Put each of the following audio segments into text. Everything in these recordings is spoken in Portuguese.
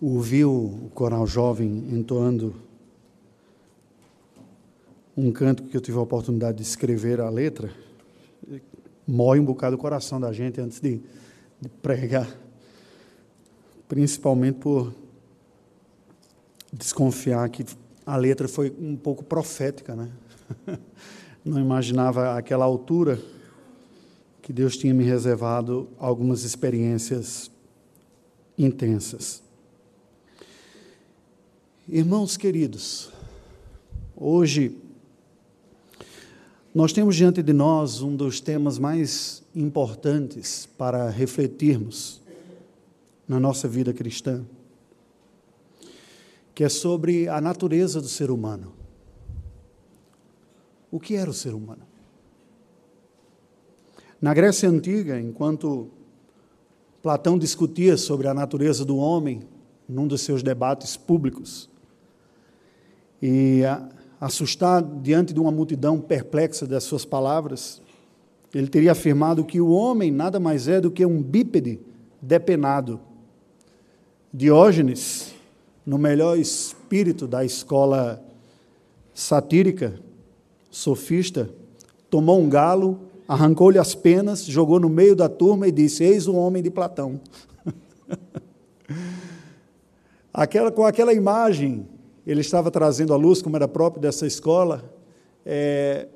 ouvi o coral jovem entoando um canto que eu tive a oportunidade de escrever a letra, mói um bocado o coração da gente antes de, de pregar, principalmente por desconfiar que a letra foi um pouco profética, né? Não imaginava aquela altura que Deus tinha me reservado algumas experiências intensas. Irmãos queridos, hoje nós temos diante de nós um dos temas mais importantes para refletirmos na nossa vida cristã, que é sobre a natureza do ser humano. O que era o ser humano? Na Grécia Antiga, enquanto Platão discutia sobre a natureza do homem num dos seus debates públicos, e assustado diante de uma multidão perplexa das suas palavras, ele teria afirmado que o homem nada mais é do que um bípede depenado. Diógenes, no melhor espírito da escola satírica, sofista, tomou um galo, arrancou-lhe as penas, jogou no meio da turma e disse: Eis o homem de Platão. aquela, com aquela imagem ele estava trazendo à luz, como era próprio dessa escola, é,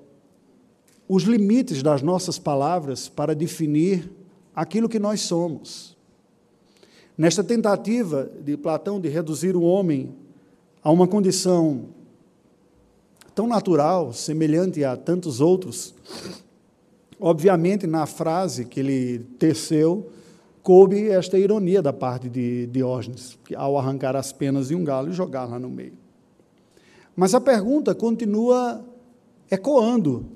os limites das nossas palavras para definir aquilo que nós somos. Nesta tentativa de Platão de reduzir o homem a uma condição tão natural, semelhante a tantos outros, obviamente na frase que ele teceu, coube esta ironia da parte de Diógenes, ao arrancar as penas de um galo e jogar lá no meio. Mas a pergunta continua ecoando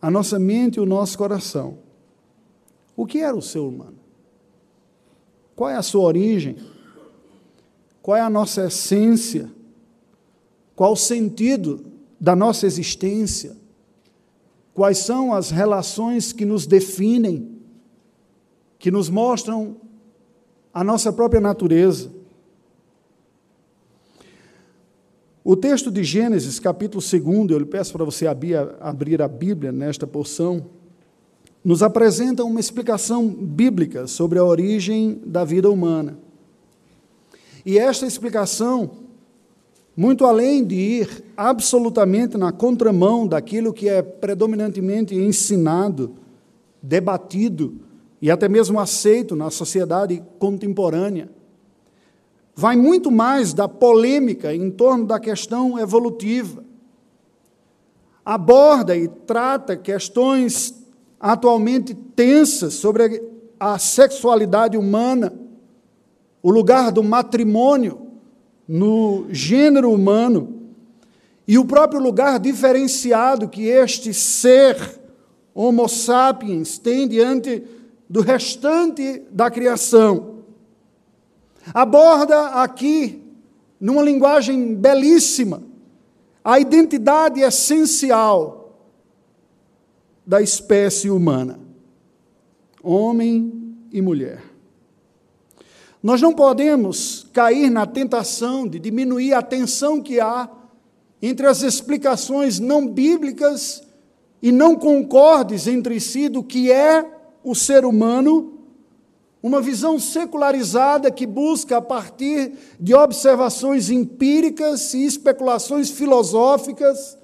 a nossa mente e o nosso coração. O que era o ser humano? Qual é a sua origem? Qual é a nossa essência? Qual o sentido da nossa existência? Quais são as relações que nos definem? que nos mostram a nossa própria natureza. O texto de Gênesis, capítulo 2, eu lhe peço para você abrir a Bíblia nesta porção, nos apresenta uma explicação bíblica sobre a origem da vida humana. E esta explicação, muito além de ir absolutamente na contramão daquilo que é predominantemente ensinado, debatido, e até mesmo aceito na sociedade contemporânea, vai muito mais da polêmica em torno da questão evolutiva. Aborda e trata questões atualmente tensas sobre a sexualidade humana, o lugar do matrimônio no gênero humano e o próprio lugar diferenciado que este ser Homo sapiens tem diante do restante da criação. Aborda aqui, numa linguagem belíssima, a identidade essencial da espécie humana: homem e mulher. Nós não podemos cair na tentação de diminuir a tensão que há entre as explicações não bíblicas e não concordes entre si do que é o ser humano, uma visão secularizada que busca, a partir de observações empíricas e especulações filosóficas,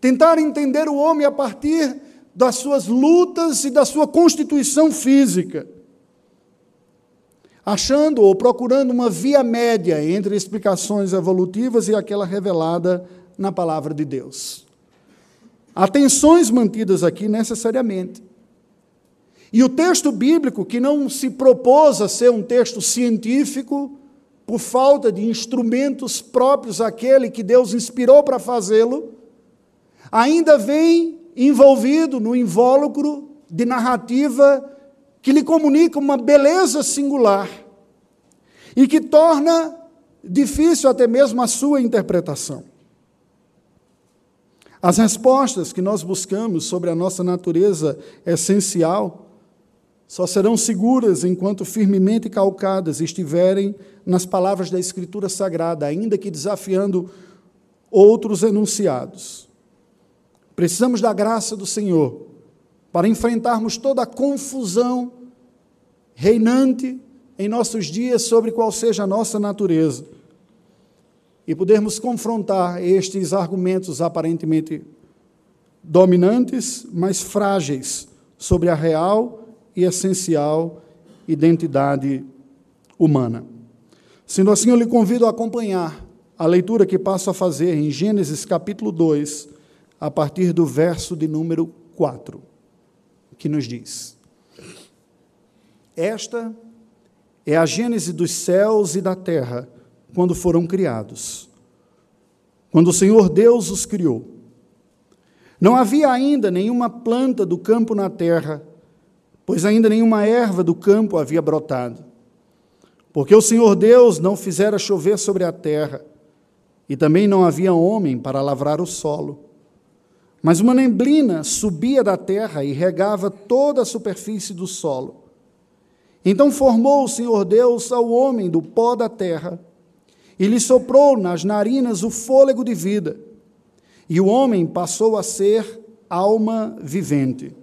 tentar entender o homem a partir das suas lutas e da sua constituição física, achando ou procurando uma via média entre explicações evolutivas e aquela revelada na palavra de Deus. Há tensões mantidas aqui necessariamente. E o texto bíblico, que não se propôs a ser um texto científico, por falta de instrumentos próprios àquele que Deus inspirou para fazê-lo, ainda vem envolvido no invólucro de narrativa que lhe comunica uma beleza singular e que torna difícil até mesmo a sua interpretação. As respostas que nós buscamos sobre a nossa natureza essencial só serão seguras enquanto firmemente calcadas estiverem nas palavras da Escritura Sagrada, ainda que desafiando outros enunciados. Precisamos da graça do Senhor para enfrentarmos toda a confusão reinante em nossos dias sobre qual seja a nossa natureza e podermos confrontar estes argumentos aparentemente dominantes, mas frágeis sobre a real e essencial identidade humana. Sendo assim, eu lhe convido a acompanhar a leitura que passo a fazer em Gênesis capítulo 2, a partir do verso de número 4, que nos diz: Esta é a gênese dos céus e da terra quando foram criados. Quando o Senhor Deus os criou. Não havia ainda nenhuma planta do campo na terra, pois ainda nenhuma erva do campo havia brotado. Porque o Senhor Deus não fizera chover sobre a terra, e também não havia homem para lavrar o solo. Mas uma neblina subia da terra e regava toda a superfície do solo. Então formou o Senhor Deus ao homem do pó da terra e lhe soprou nas narinas o fôlego de vida, e o homem passou a ser alma vivente.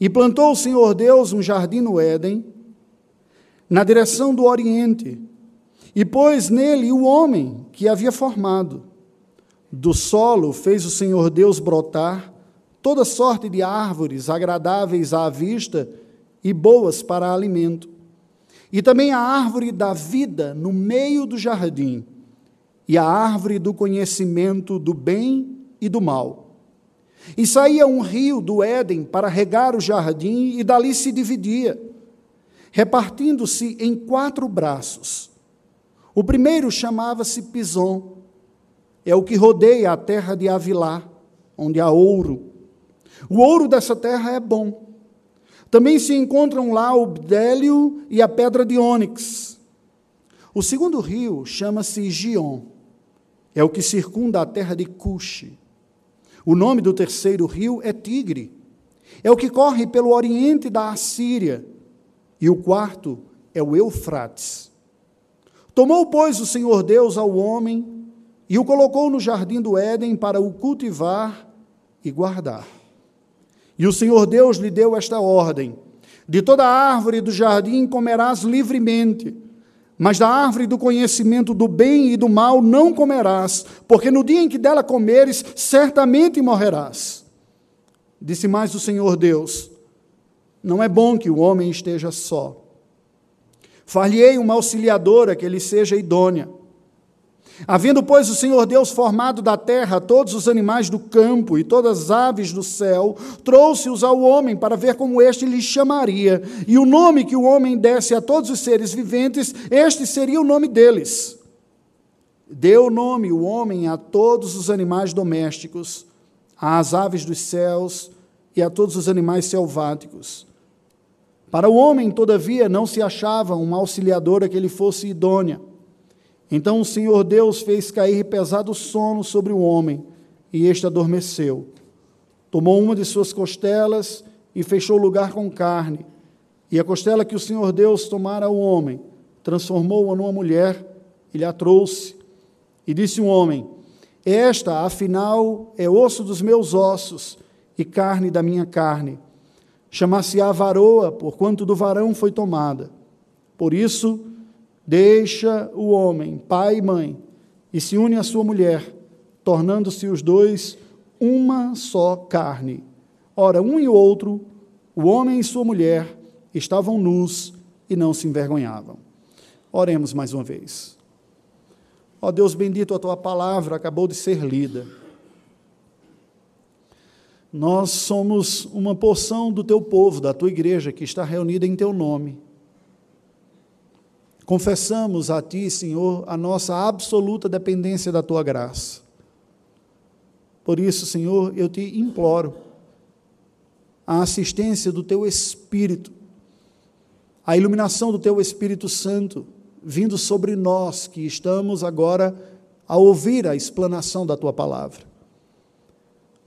E plantou o Senhor Deus um jardim no Éden, na direção do Oriente, e pôs nele o homem que havia formado. Do solo fez o Senhor Deus brotar toda sorte de árvores agradáveis à vista e boas para alimento. E também a árvore da vida no meio do jardim, e a árvore do conhecimento do bem e do mal. E saía um rio do Éden para regar o jardim, e dali se dividia, repartindo-se em quatro braços. O primeiro chamava-se Pison, é o que rodeia a terra de Avilá, onde há ouro. O ouro dessa terra é bom também se encontram lá o bdélio e a pedra de ônix. O segundo rio chama-se Gion, é o que circunda a terra de Cuxi. O nome do terceiro rio é Tigre, é o que corre pelo oriente da Assíria. E o quarto é o Eufrates. Tomou, pois, o Senhor Deus ao homem e o colocou no jardim do Éden para o cultivar e guardar. E o Senhor Deus lhe deu esta ordem: De toda árvore do jardim comerás livremente, mas da árvore do conhecimento do bem e do mal não comerás, porque no dia em que dela comeres, certamente morrerás. Disse mais o Senhor Deus: Não é bom que o homem esteja só. Far-lhe-ei uma auxiliadora que lhe seja idônea. Havendo, pois, o Senhor Deus formado da terra todos os animais do campo e todas as aves do céu, trouxe-os ao homem para ver como este lhe chamaria. E o nome que o homem desse a todos os seres viventes, este seria o nome deles. Deu nome o homem a todos os animais domésticos, às aves dos céus e a todos os animais selváticos. Para o homem, todavia, não se achava uma auxiliadora que lhe fosse idônea. Então o Senhor Deus fez cair pesado sono sobre o homem, e este adormeceu. Tomou uma de suas costelas e fechou o lugar com carne. E a costela que o Senhor Deus tomara ao homem, transformou-a numa mulher e lhe a trouxe. E disse o homem: Esta, afinal, é osso dos meus ossos e carne da minha carne. Chamar-se-á varoa, porquanto do varão foi tomada. Por isso, Deixa o homem, pai e mãe, e se une à sua mulher, tornando-se os dois uma só carne. Ora, um e o outro, o homem e sua mulher, estavam nus e não se envergonhavam. Oremos mais uma vez. Ó Deus bendito, a tua palavra acabou de ser lida. Nós somos uma porção do teu povo, da tua igreja, que está reunida em teu nome. Confessamos a Ti, Senhor, a nossa absoluta dependência da Tua graça. Por isso, Senhor, eu te imploro a assistência do Teu Espírito, a iluminação do Teu Espírito Santo, vindo sobre nós que estamos agora a ouvir a explanação da Tua palavra.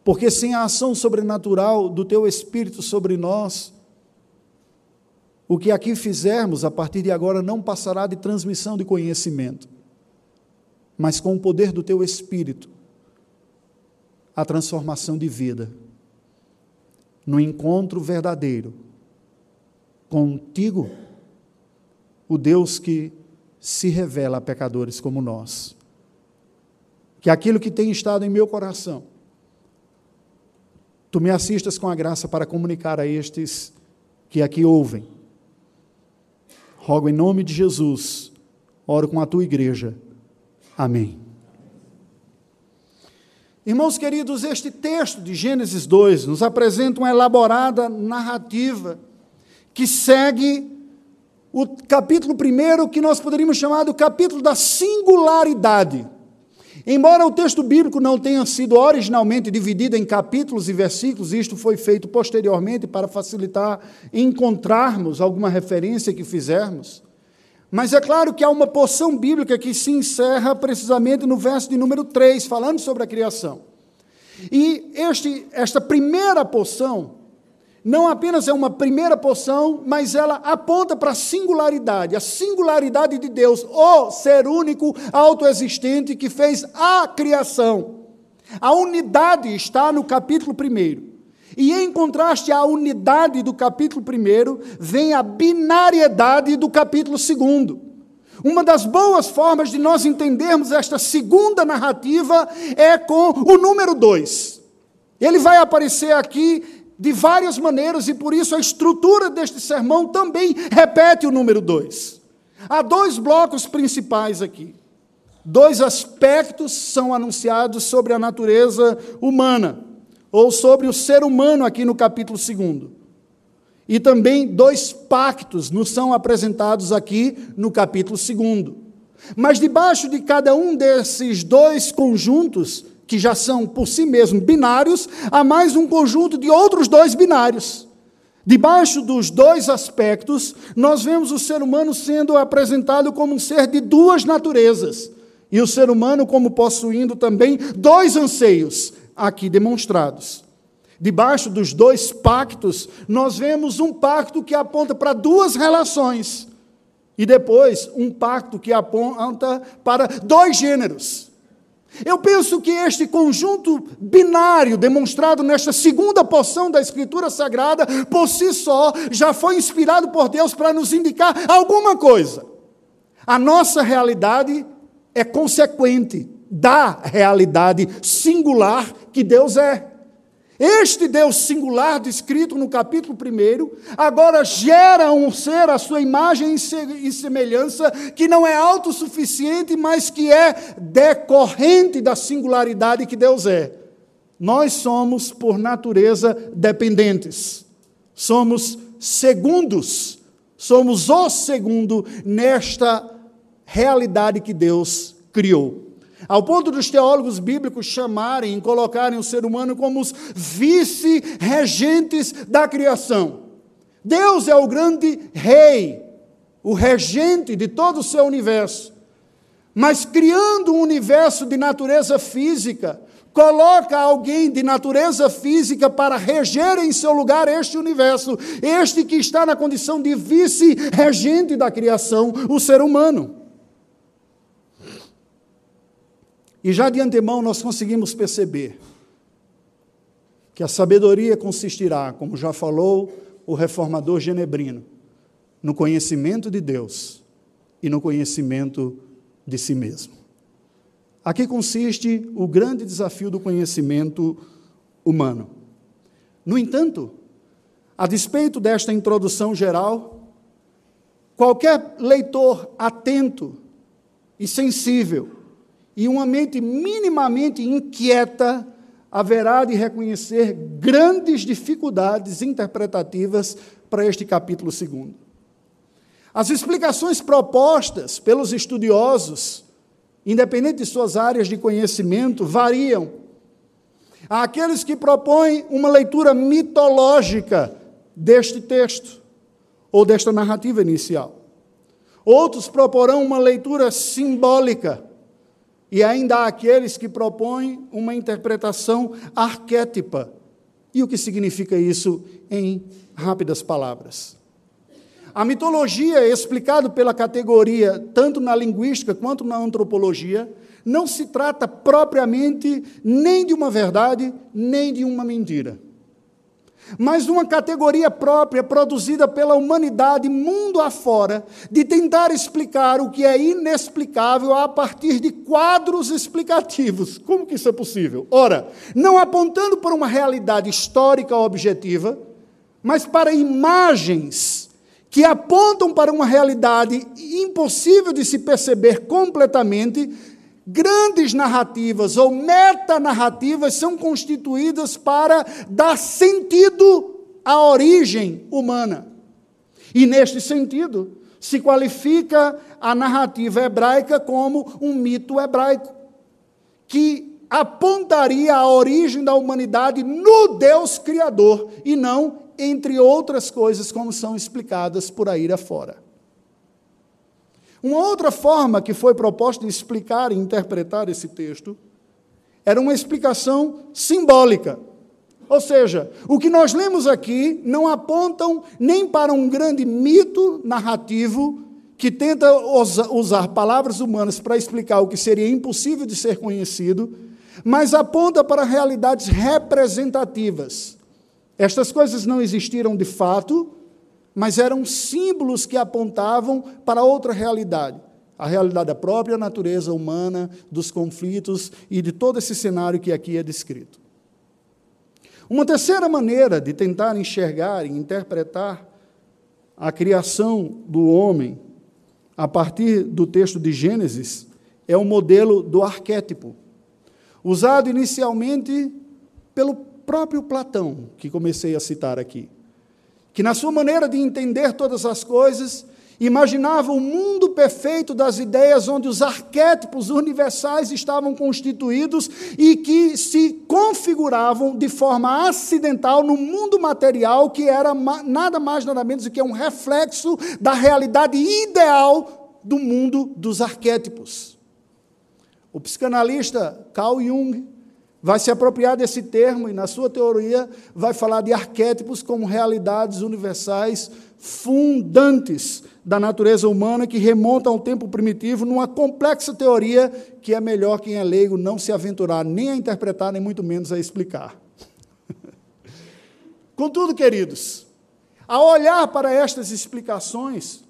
Porque sem a ação sobrenatural do Teu Espírito sobre nós, o que aqui fizermos a partir de agora não passará de transmissão de conhecimento, mas com o poder do teu Espírito, a transformação de vida, no encontro verdadeiro contigo, o Deus que se revela a pecadores como nós. Que aquilo que tem estado em meu coração, tu me assistas com a graça para comunicar a estes que aqui ouvem. Rogo em nome de Jesus, oro com a tua igreja. Amém. Irmãos queridos, este texto de Gênesis 2 nos apresenta uma elaborada narrativa que segue o capítulo primeiro, que nós poderíamos chamar do capítulo da singularidade. Embora o texto bíblico não tenha sido originalmente dividido em capítulos e versículos, isto foi feito posteriormente para facilitar encontrarmos alguma referência que fizermos. Mas é claro que há uma porção bíblica que se encerra precisamente no verso de número 3, falando sobre a criação. E este, esta primeira porção não apenas é uma primeira porção, mas ela aponta para a singularidade, a singularidade de Deus, o ser único, autoexistente que fez a criação. A unidade está no capítulo 1. E em contraste à unidade do capítulo 1, vem a binariedade do capítulo 2. Uma das boas formas de nós entendermos esta segunda narrativa é com o número 2. Ele vai aparecer aqui de várias maneiras e por isso a estrutura deste sermão também repete o número dois. Há dois blocos principais aqui. Dois aspectos são anunciados sobre a natureza humana, ou sobre o ser humano aqui no capítulo 2. E também dois pactos nos são apresentados aqui no capítulo 2. Mas debaixo de cada um desses dois conjuntos que já são por si mesmos binários, há mais um conjunto de outros dois binários. Debaixo dos dois aspectos, nós vemos o ser humano sendo apresentado como um ser de duas naturezas, e o ser humano como possuindo também dois anseios, aqui demonstrados. Debaixo dos dois pactos, nós vemos um pacto que aponta para duas relações, e depois um pacto que aponta para dois gêneros. Eu penso que este conjunto binário demonstrado nesta segunda porção da Escritura Sagrada, por si só, já foi inspirado por Deus para nos indicar alguma coisa. A nossa realidade é consequente da realidade singular que Deus é. Este Deus singular, descrito no capítulo 1, agora gera um ser à sua imagem e semelhança, que não é autossuficiente, mas que é decorrente da singularidade que Deus é. Nós somos, por natureza, dependentes. Somos segundos. Somos o segundo nesta realidade que Deus criou. Ao ponto dos teólogos bíblicos chamarem e colocarem o ser humano como os vice-regentes da criação. Deus é o grande rei, o regente de todo o seu universo. Mas criando um universo de natureza física, coloca alguém de natureza física para reger em seu lugar este universo, este que está na condição de vice-regente da criação, o ser humano. E já de antemão nós conseguimos perceber que a sabedoria consistirá, como já falou o reformador genebrino, no conhecimento de Deus e no conhecimento de si mesmo. Aqui consiste o grande desafio do conhecimento humano. No entanto, a despeito desta introdução geral, qualquer leitor atento e sensível e uma mente minimamente inquieta haverá de reconhecer grandes dificuldades interpretativas para este capítulo segundo. As explicações propostas pelos estudiosos, independente de suas áreas de conhecimento, variam. Há aqueles que propõem uma leitura mitológica deste texto, ou desta narrativa inicial. Outros proporão uma leitura simbólica, e ainda há aqueles que propõem uma interpretação arquétipa. E o que significa isso em rápidas palavras? a mitologia, explicado pela categoria, tanto na linguística quanto na antropologia, não se trata propriamente nem de uma verdade, nem de uma mentira mas uma categoria própria produzida pela humanidade mundo afora, de tentar explicar o que é inexplicável a partir de quadros explicativos. Como que isso é possível? Ora, não apontando para uma realidade histórica objetiva, mas para imagens que apontam para uma realidade impossível de se perceber completamente, Grandes narrativas ou metanarrativas são constituídas para dar sentido à origem humana. E, neste sentido, se qualifica a narrativa hebraica como um mito hebraico, que apontaria a origem da humanidade no Deus Criador e não entre outras coisas, como são explicadas por aí afora. Uma outra forma que foi proposta de explicar e interpretar esse texto era uma explicação simbólica. Ou seja, o que nós lemos aqui não apontam nem para um grande mito narrativo que tenta usar palavras humanas para explicar o que seria impossível de ser conhecido, mas aponta para realidades representativas. Estas coisas não existiram de fato, mas eram símbolos que apontavam para outra realidade a realidade da própria natureza humana, dos conflitos e de todo esse cenário que aqui é descrito. Uma terceira maneira de tentar enxergar e interpretar a criação do homem a partir do texto de Gênesis é o modelo do arquétipo, usado inicialmente pelo próprio Platão, que comecei a citar aqui que, na sua maneira de entender todas as coisas, imaginava o mundo perfeito das ideias onde os arquétipos universais estavam constituídos e que se configuravam de forma acidental no mundo material, que era nada mais nada menos do que um reflexo da realidade ideal do mundo dos arquétipos. O psicanalista Carl Jung vai se apropriar desse termo e, na sua teoria, vai falar de arquétipos como realidades universais fundantes da natureza humana que remontam ao tempo primitivo, numa complexa teoria que é melhor quem é leigo não se aventurar nem a interpretar, nem muito menos a explicar. Contudo, queridos, ao olhar para estas explicações,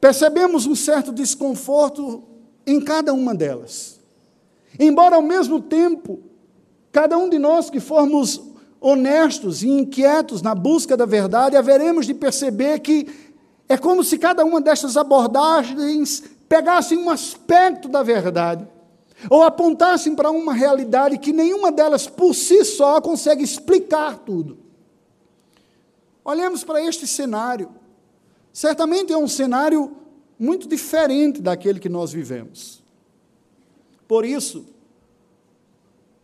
percebemos um certo desconforto em cada uma delas. Embora ao mesmo tempo Cada um de nós que formos honestos e inquietos na busca da verdade, haveremos de perceber que é como se cada uma destas abordagens pegassem um aspecto da verdade, ou apontassem para uma realidade que nenhuma delas por si só consegue explicar tudo. Olhemos para este cenário. Certamente é um cenário muito diferente daquele que nós vivemos. Por isso,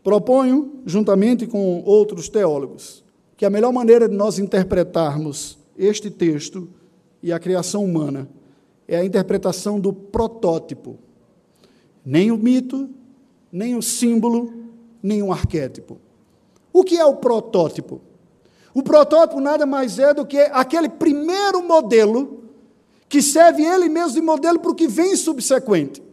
Proponho, juntamente com outros teólogos, que a melhor maneira de nós interpretarmos este texto e a criação humana é a interpretação do protótipo. Nem o mito, nem o símbolo, nem o arquétipo. O que é o protótipo? O protótipo nada mais é do que aquele primeiro modelo que serve ele mesmo de modelo para o que vem subsequente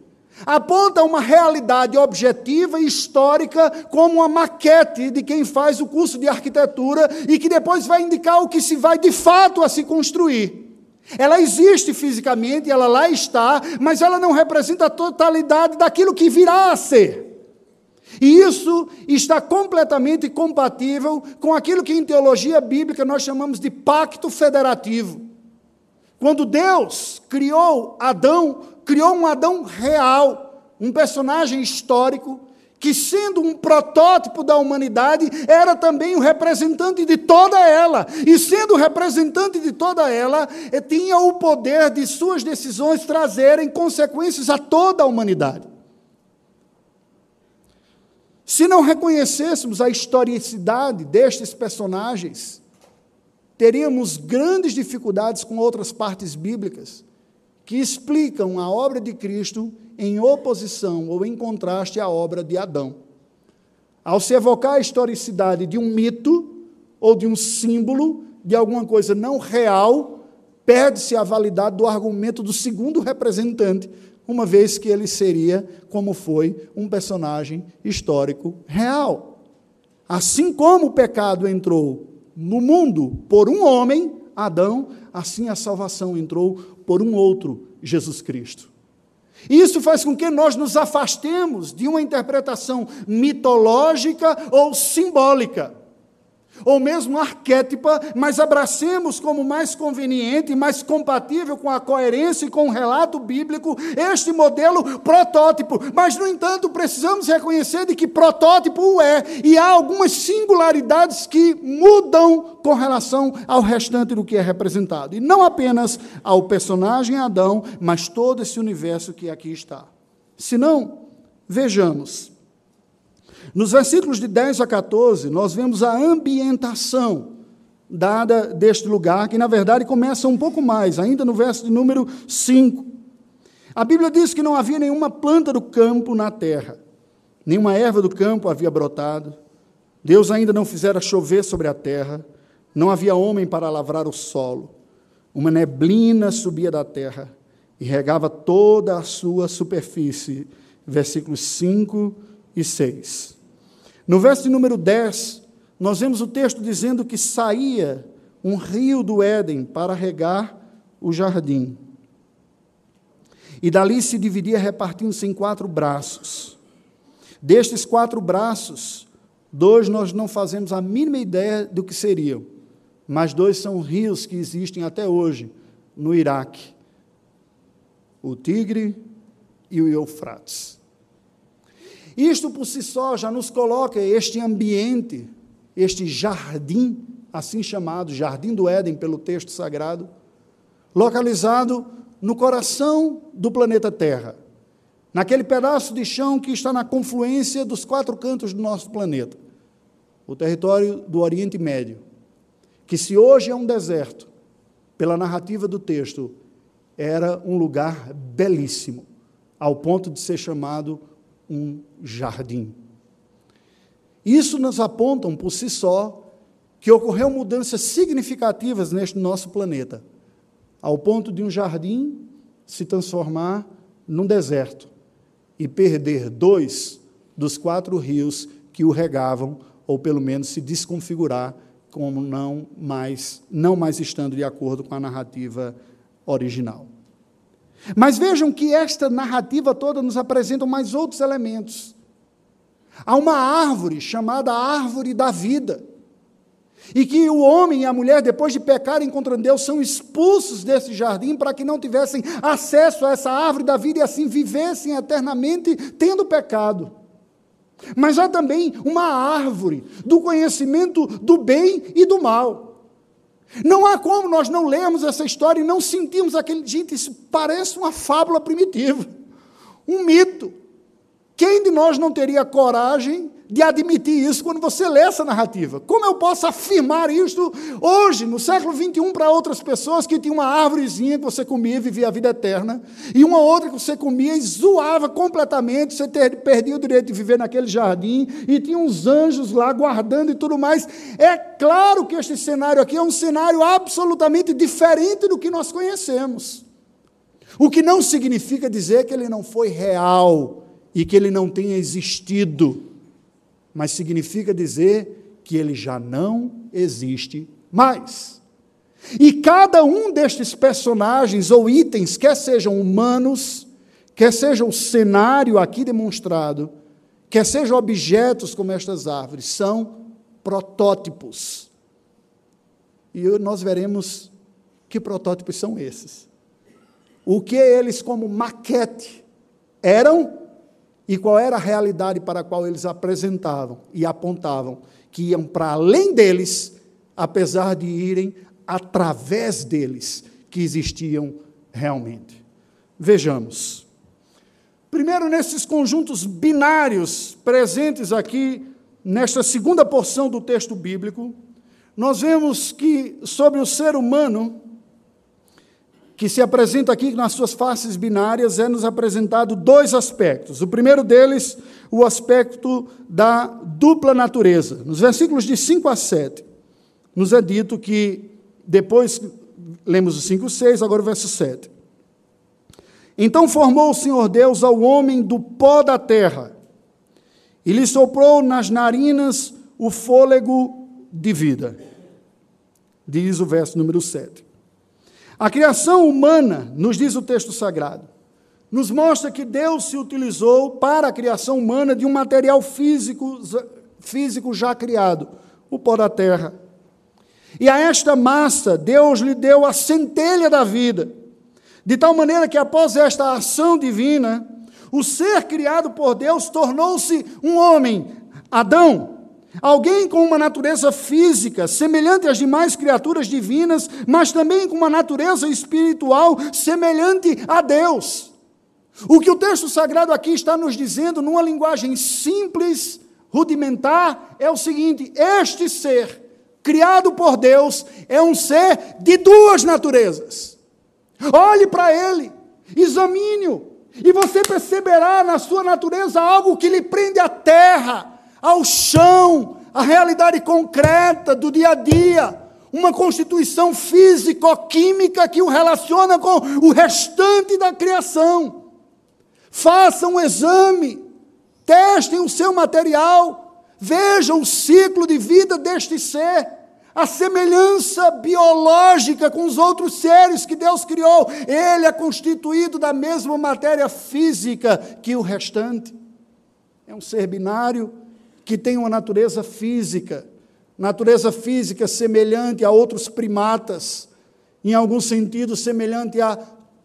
aponta uma realidade objetiva e histórica como uma maquete de quem faz o curso de arquitetura e que depois vai indicar o que se vai de fato a se construir. Ela existe fisicamente, ela lá está, mas ela não representa a totalidade daquilo que virá a ser. E isso está completamente compatível com aquilo que em teologia bíblica nós chamamos de pacto federativo. Quando Deus criou Adão criou um Adão real, um personagem histórico, que, sendo um protótipo da humanidade, era também o representante de toda ela. E, sendo representante de toda ela, eh, tinha o poder de suas decisões trazerem consequências a toda a humanidade. Se não reconhecêssemos a historicidade destes personagens, teríamos grandes dificuldades com outras partes bíblicas que explicam a obra de Cristo em oposição ou em contraste à obra de Adão. Ao se evocar a historicidade de um mito ou de um símbolo, de alguma coisa não real, perde-se a validade do argumento do segundo representante, uma vez que ele seria, como foi, um personagem histórico real. Assim como o pecado entrou no mundo por um homem, Adão, assim a salvação entrou por um outro, Jesus Cristo. Isso faz com que nós nos afastemos de uma interpretação mitológica ou simbólica ou mesmo arquétipa, mas abracemos como mais conveniente, mais compatível com a coerência e com o relato bíblico, este modelo protótipo. Mas, no entanto, precisamos reconhecer de que protótipo o é, e há algumas singularidades que mudam com relação ao restante do que é representado. E não apenas ao personagem Adão, mas todo esse universo que aqui está. Se não, vejamos. Nos versículos de 10 a 14, nós vemos a ambientação dada deste lugar, que na verdade começa um pouco mais, ainda no verso de número 5. A Bíblia diz que não havia nenhuma planta do campo na terra, nenhuma erva do campo havia brotado, Deus ainda não fizera chover sobre a terra, não havia homem para lavrar o solo. Uma neblina subia da terra e regava toda a sua superfície. Versículos 5 e 6. No verso número 10, nós vemos o texto dizendo que saía um rio do Éden para regar o jardim. E dali se dividia repartindo-se em quatro braços. Destes quatro braços, dois nós não fazemos a mínima ideia do que seriam, mas dois são rios que existem até hoje no Iraque: o Tigre e o Eufrates. Isto por si só já nos coloca este ambiente, este jardim, assim chamado Jardim do Éden pelo texto sagrado, localizado no coração do planeta Terra, naquele pedaço de chão que está na confluência dos quatro cantos do nosso planeta, o território do Oriente Médio, que se hoje é um deserto, pela narrativa do texto, era um lugar belíssimo, ao ponto de ser chamado um jardim. Isso nos apontam por si só que ocorreu mudanças significativas neste nosso planeta, ao ponto de um jardim se transformar num deserto e perder dois dos quatro rios que o regavam, ou pelo menos se desconfigurar como não mais não mais estando de acordo com a narrativa original. Mas vejam que esta narrativa toda nos apresenta mais outros elementos. Há uma árvore chamada árvore da vida. E que o homem e a mulher, depois de pecarem contra Deus, são expulsos desse jardim para que não tivessem acesso a essa árvore da vida e assim vivessem eternamente tendo pecado. Mas há também uma árvore do conhecimento do bem e do mal. Não há como nós não lermos essa história e não sentirmos aquele. Gente, isso parece uma fábula primitiva, um mito. Quem de nós não teria coragem de admitir isso quando você lê essa narrativa. Como eu posso afirmar isto hoje, no século XXI, para outras pessoas que tinham uma árvorezinha que você comia e vivia a vida eterna, e uma outra que você comia e zoava completamente, você ter, perdia o direito de viver naquele jardim, e tinha uns anjos lá guardando e tudo mais. É claro que este cenário aqui é um cenário absolutamente diferente do que nós conhecemos. O que não significa dizer que ele não foi real e que ele não tenha existido mas significa dizer que ele já não existe mais. E cada um destes personagens ou itens, quer sejam humanos, quer seja o cenário aqui demonstrado, quer sejam objetos como estas árvores, são protótipos. E nós veremos que protótipos são esses. O que eles, como maquete, eram e qual era a realidade para a qual eles apresentavam e apontavam, que iam para além deles, apesar de irem através deles, que existiam realmente. Vejamos. Primeiro, nesses conjuntos binários presentes aqui, nesta segunda porção do texto bíblico, nós vemos que sobre o ser humano que se apresenta aqui nas suas faces binárias, é nos apresentado dois aspectos. O primeiro deles, o aspecto da dupla natureza. Nos versículos de 5 a 7, nos é dito que, depois lemos o 5, 6, agora o verso 7. Então formou o Senhor Deus ao homem do pó da terra e lhe soprou nas narinas o fôlego de vida. Diz o verso número 7. A criação humana, nos diz o texto sagrado, nos mostra que Deus se utilizou para a criação humana de um material físico, físico já criado, o pó da terra. E a esta massa, Deus lhe deu a centelha da vida, de tal maneira que após esta ação divina, o ser criado por Deus tornou-se um homem, Adão, alguém com uma natureza física semelhante às demais criaturas divinas, mas também com uma natureza espiritual semelhante a Deus. O que o texto sagrado aqui está nos dizendo, numa linguagem simples, rudimentar, é o seguinte: este ser, criado por Deus, é um ser de duas naturezas. Olhe para ele, examine-o, e você perceberá na sua natureza algo que lhe prende à terra, ao chão, à realidade concreta do dia a dia uma constituição físico-química que o relaciona com o restante da criação. Façam um exame, testem o seu material, vejam o ciclo de vida deste ser, a semelhança biológica com os outros seres que Deus criou. Ele é constituído da mesma matéria física que o restante. É um ser binário que tem uma natureza física, natureza física semelhante a outros primatas, em algum sentido semelhante a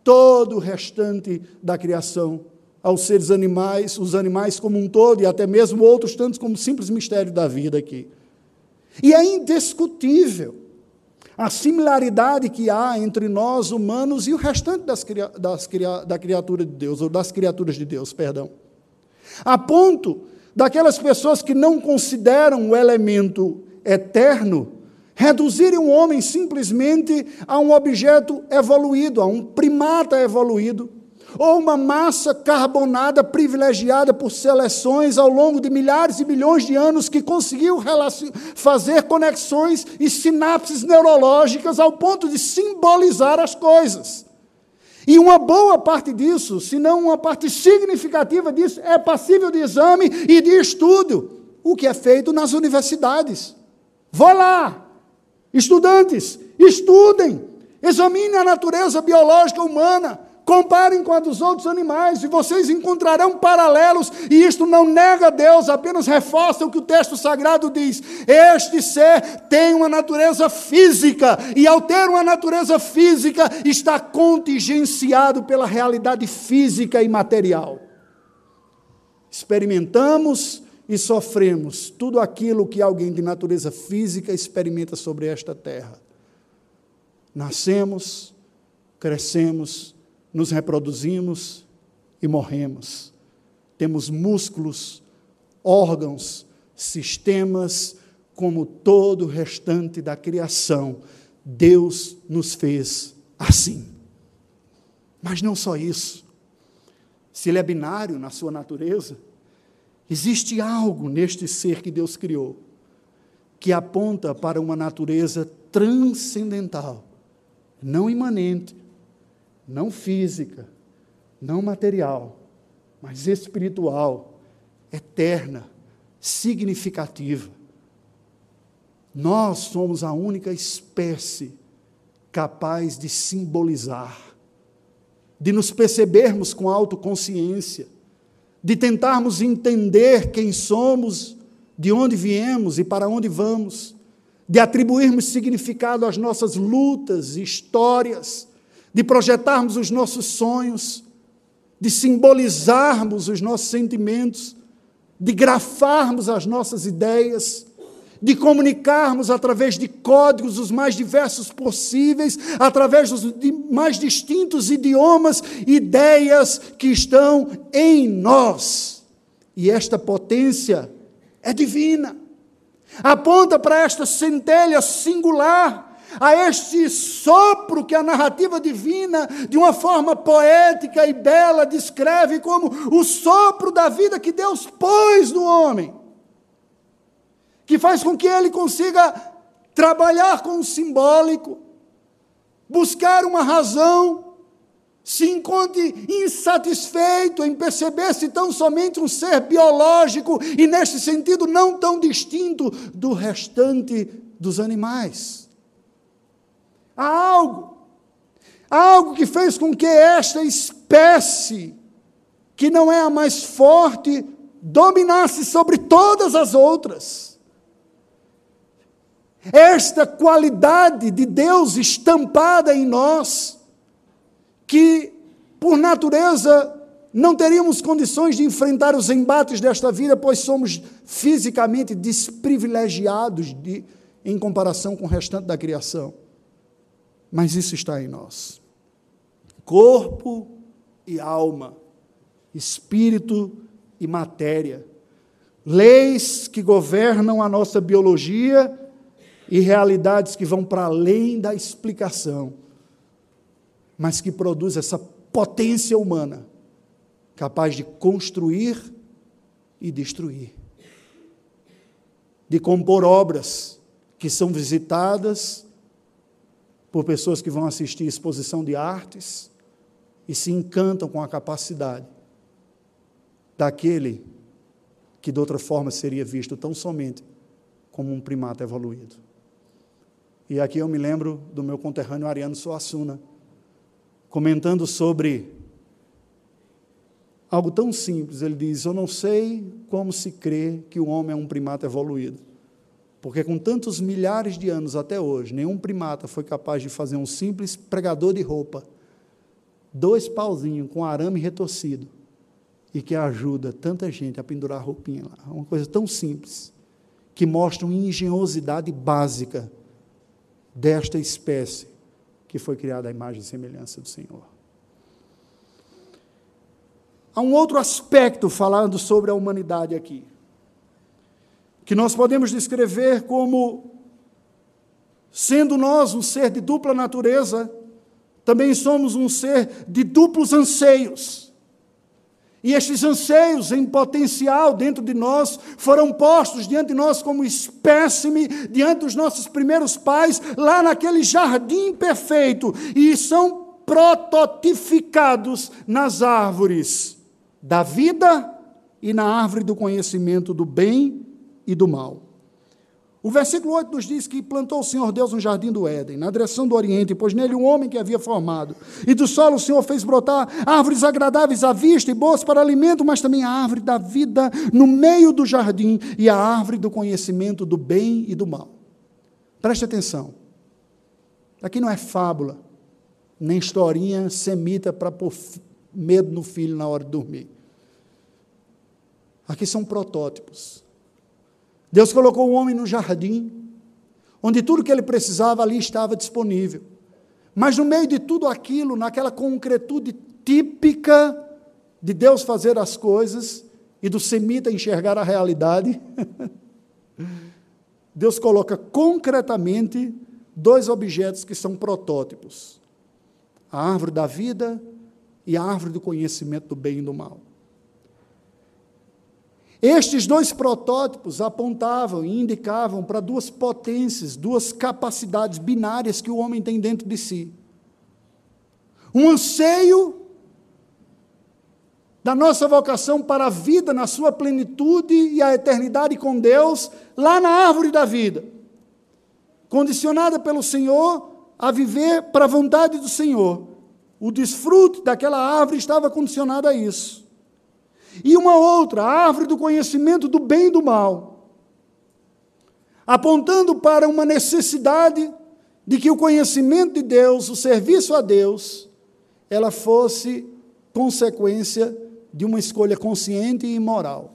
todo o restante da criação aos seres animais, os animais como um todo, e até mesmo outros tantos como simples mistério da vida aqui. E é indiscutível a similaridade que há entre nós humanos e o restante das, das, da criatura de Deus, ou das criaturas de Deus, perdão. A ponto daquelas pessoas que não consideram o elemento eterno reduzirem o homem simplesmente a um objeto evoluído, a um primata evoluído, ou uma massa carbonada privilegiada por seleções ao longo de milhares e milhões de anos que conseguiu fazer conexões e sinapses neurológicas ao ponto de simbolizar as coisas. E uma boa parte disso, se não uma parte significativa disso, é passível de exame e de estudo, o que é feito nas universidades. Vá lá, estudantes, estudem, examinem a natureza biológica humana, Comparem com a dos outros animais e vocês encontrarão paralelos, e isto não nega Deus, apenas reforça o que o texto sagrado diz. Este ser tem uma natureza física, e ao ter uma natureza física, está contingenciado pela realidade física e material. Experimentamos e sofremos tudo aquilo que alguém de natureza física experimenta sobre esta terra. Nascemos, crescemos, nos reproduzimos e morremos. Temos músculos, órgãos, sistemas, como todo o restante da criação. Deus nos fez assim. Mas não só isso. Se ele é binário na sua natureza, existe algo neste ser que Deus criou que aponta para uma natureza transcendental, não imanente, não física, não material, mas espiritual, eterna, significativa. Nós somos a única espécie capaz de simbolizar, de nos percebermos com autoconsciência, de tentarmos entender quem somos, de onde viemos e para onde vamos, de atribuirmos significado às nossas lutas, histórias, de projetarmos os nossos sonhos, de simbolizarmos os nossos sentimentos, de grafarmos as nossas ideias, de comunicarmos através de códigos os mais diversos possíveis, através dos mais distintos idiomas, ideias que estão em nós. E esta potência é divina. Aponta para esta centelha singular a este sopro que a narrativa divina, de uma forma poética e bela, descreve como o sopro da vida que Deus pôs no homem, que faz com que ele consiga trabalhar com o simbólico, buscar uma razão, se encontre insatisfeito em perceber-se tão somente um ser biológico e, neste sentido, não tão distinto do restante dos animais. Há algo, há algo que fez com que esta espécie, que não é a mais forte, dominasse sobre todas as outras. Esta qualidade de Deus estampada em nós, que, por natureza, não teríamos condições de enfrentar os embates desta vida, pois somos fisicamente desprivilegiados de, em comparação com o restante da criação. Mas isso está em nós. Corpo e alma, espírito e matéria, leis que governam a nossa biologia e realidades que vão para além da explicação mas que produz essa potência humana capaz de construir e destruir, de compor obras que são visitadas por pessoas que vão assistir exposição de artes e se encantam com a capacidade daquele que de outra forma seria visto tão somente como um primata evoluído. E aqui eu me lembro do meu conterrâneo Ariano Suassuna, comentando sobre algo tão simples. Ele diz: Eu não sei como se crê que o homem é um primata evoluído. Porque com tantos milhares de anos até hoje, nenhum primata foi capaz de fazer um simples pregador de roupa, dois pauzinhos com arame retorcido, e que ajuda tanta gente a pendurar roupinha lá. Uma coisa tão simples, que mostra uma engenhosidade básica desta espécie que foi criada à imagem e semelhança do Senhor. Há um outro aspecto falando sobre a humanidade aqui, que nós podemos descrever como sendo nós um ser de dupla natureza, também somos um ser de duplos anseios. E estes anseios em potencial dentro de nós foram postos diante de nós como espécime, diante dos nossos primeiros pais, lá naquele jardim perfeito, e são prototificados nas árvores da vida e na árvore do conhecimento do bem e do mal. O versículo 8 nos diz que plantou o Senhor Deus um jardim do Éden, na direção do Oriente, pôs nele um homem que havia formado. E do solo o Senhor fez brotar árvores agradáveis à vista e boas para alimento, mas também a árvore da vida no meio do jardim e a árvore do conhecimento do bem e do mal. Preste atenção. Aqui não é fábula, nem historinha semita para pôr medo no filho na hora de dormir. Aqui são protótipos. Deus colocou o homem no jardim, onde tudo que ele precisava ali estava disponível. Mas no meio de tudo aquilo, naquela concretude típica de Deus fazer as coisas e do semita enxergar a realidade, Deus coloca concretamente dois objetos que são protótipos: a árvore da vida e a árvore do conhecimento do bem e do mal. Estes dois protótipos apontavam e indicavam para duas potências, duas capacidades binárias que o homem tem dentro de si. Um anseio da nossa vocação para a vida na sua plenitude e a eternidade com Deus, lá na árvore da vida, condicionada pelo Senhor a viver para a vontade do Senhor. O desfrute daquela árvore estava condicionado a isso. E uma outra, a árvore do conhecimento do bem e do mal, apontando para uma necessidade de que o conhecimento de Deus, o serviço a Deus, ela fosse consequência de uma escolha consciente e moral.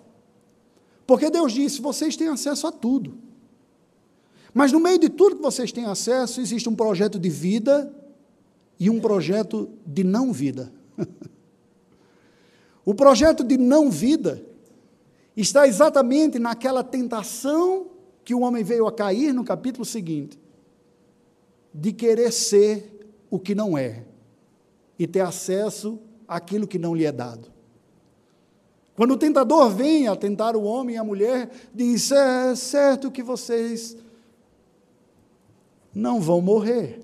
Porque Deus disse: vocês têm acesso a tudo. Mas no meio de tudo que vocês têm acesso, existe um projeto de vida e um projeto de não vida. O projeto de não vida está exatamente naquela tentação que o homem veio a cair no capítulo seguinte, de querer ser o que não é e ter acesso àquilo que não lhe é dado. Quando o tentador vem a tentar o homem e a mulher, diz: É certo que vocês não vão morrer.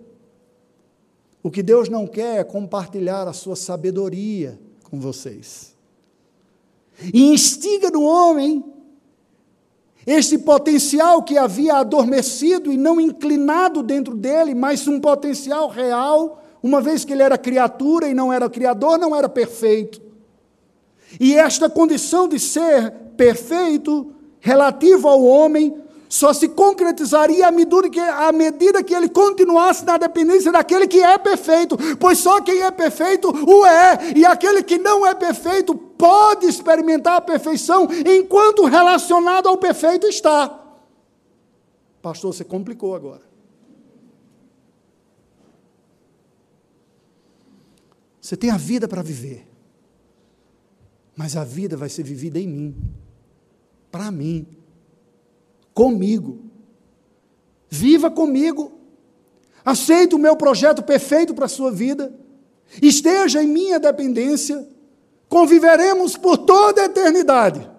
O que Deus não quer é compartilhar a sua sabedoria com vocês. E instiga no homem este potencial que havia adormecido e não inclinado dentro dele, mas um potencial real, uma vez que ele era criatura e não era criador, não era perfeito. E esta condição de ser perfeito, relativo ao homem, só se concretizaria à medida, que, à medida que ele continuasse na dependência daquele que é perfeito, pois só quem é perfeito o é, e aquele que não é perfeito pode experimentar a perfeição enquanto relacionado ao perfeito está. Pastor, você complicou agora. Você tem a vida para viver, mas a vida vai ser vivida em mim, para mim comigo. Viva comigo. Aceite o meu projeto perfeito para a sua vida. Esteja em minha dependência. Conviveremos por toda a eternidade.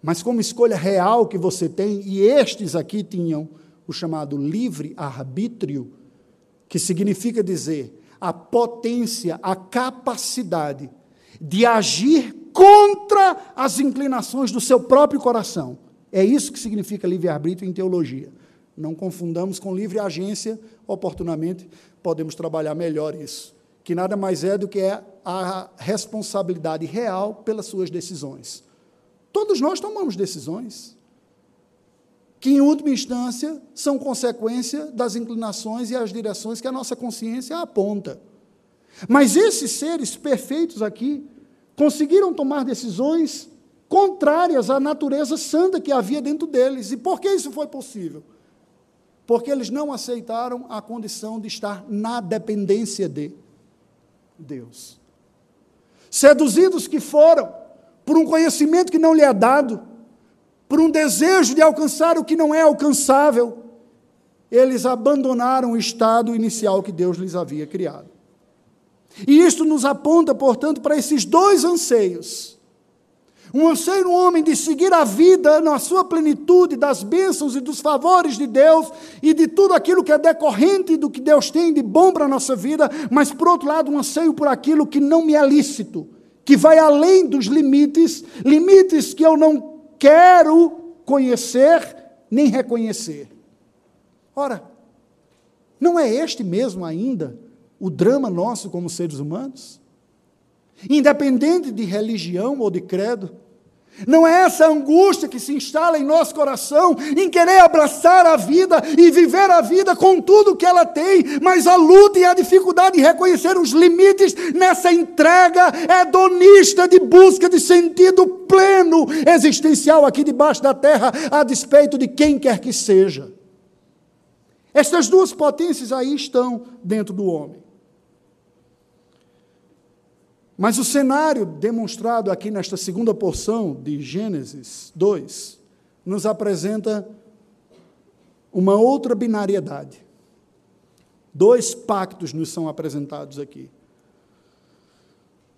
Mas como escolha real que você tem, e estes aqui tinham o chamado livre-arbítrio, que significa dizer a potência, a capacidade de agir contra as inclinações do seu próprio coração. É isso que significa livre-arbítrio em teologia. Não confundamos com livre agência, oportunamente podemos trabalhar melhor isso. Que nada mais é do que a responsabilidade real pelas suas decisões. Todos nós tomamos decisões que, em última instância, são consequência das inclinações e as direções que a nossa consciência aponta. Mas esses seres perfeitos aqui conseguiram tomar decisões contrárias à natureza santa que havia dentro deles. E por que isso foi possível? Porque eles não aceitaram a condição de estar na dependência de Deus. Seduzidos que foram por um conhecimento que não lhe é dado, por um desejo de alcançar o que não é alcançável, eles abandonaram o estado inicial que Deus lhes havia criado. E isto nos aponta, portanto, para esses dois anseios. Um anseio no homem de seguir a vida na sua plenitude, das bênçãos e dos favores de Deus e de tudo aquilo que é decorrente do que Deus tem de bom para a nossa vida, mas, por outro lado, um anseio por aquilo que não me é lícito, que vai além dos limites, limites que eu não quero conhecer nem reconhecer. Ora, não é este mesmo ainda o drama nosso como seres humanos? Independente de religião ou de credo, não é essa angústia que se instala em nosso coração em querer abraçar a vida e viver a vida com tudo que ela tem, mas a luta e a dificuldade de reconhecer os limites nessa entrega hedonista de busca de sentido pleno existencial aqui debaixo da terra, a despeito de quem quer que seja. Estas duas potências aí estão dentro do homem. Mas o cenário demonstrado aqui nesta segunda porção de Gênesis 2 nos apresenta uma outra binariedade. Dois pactos nos são apresentados aqui.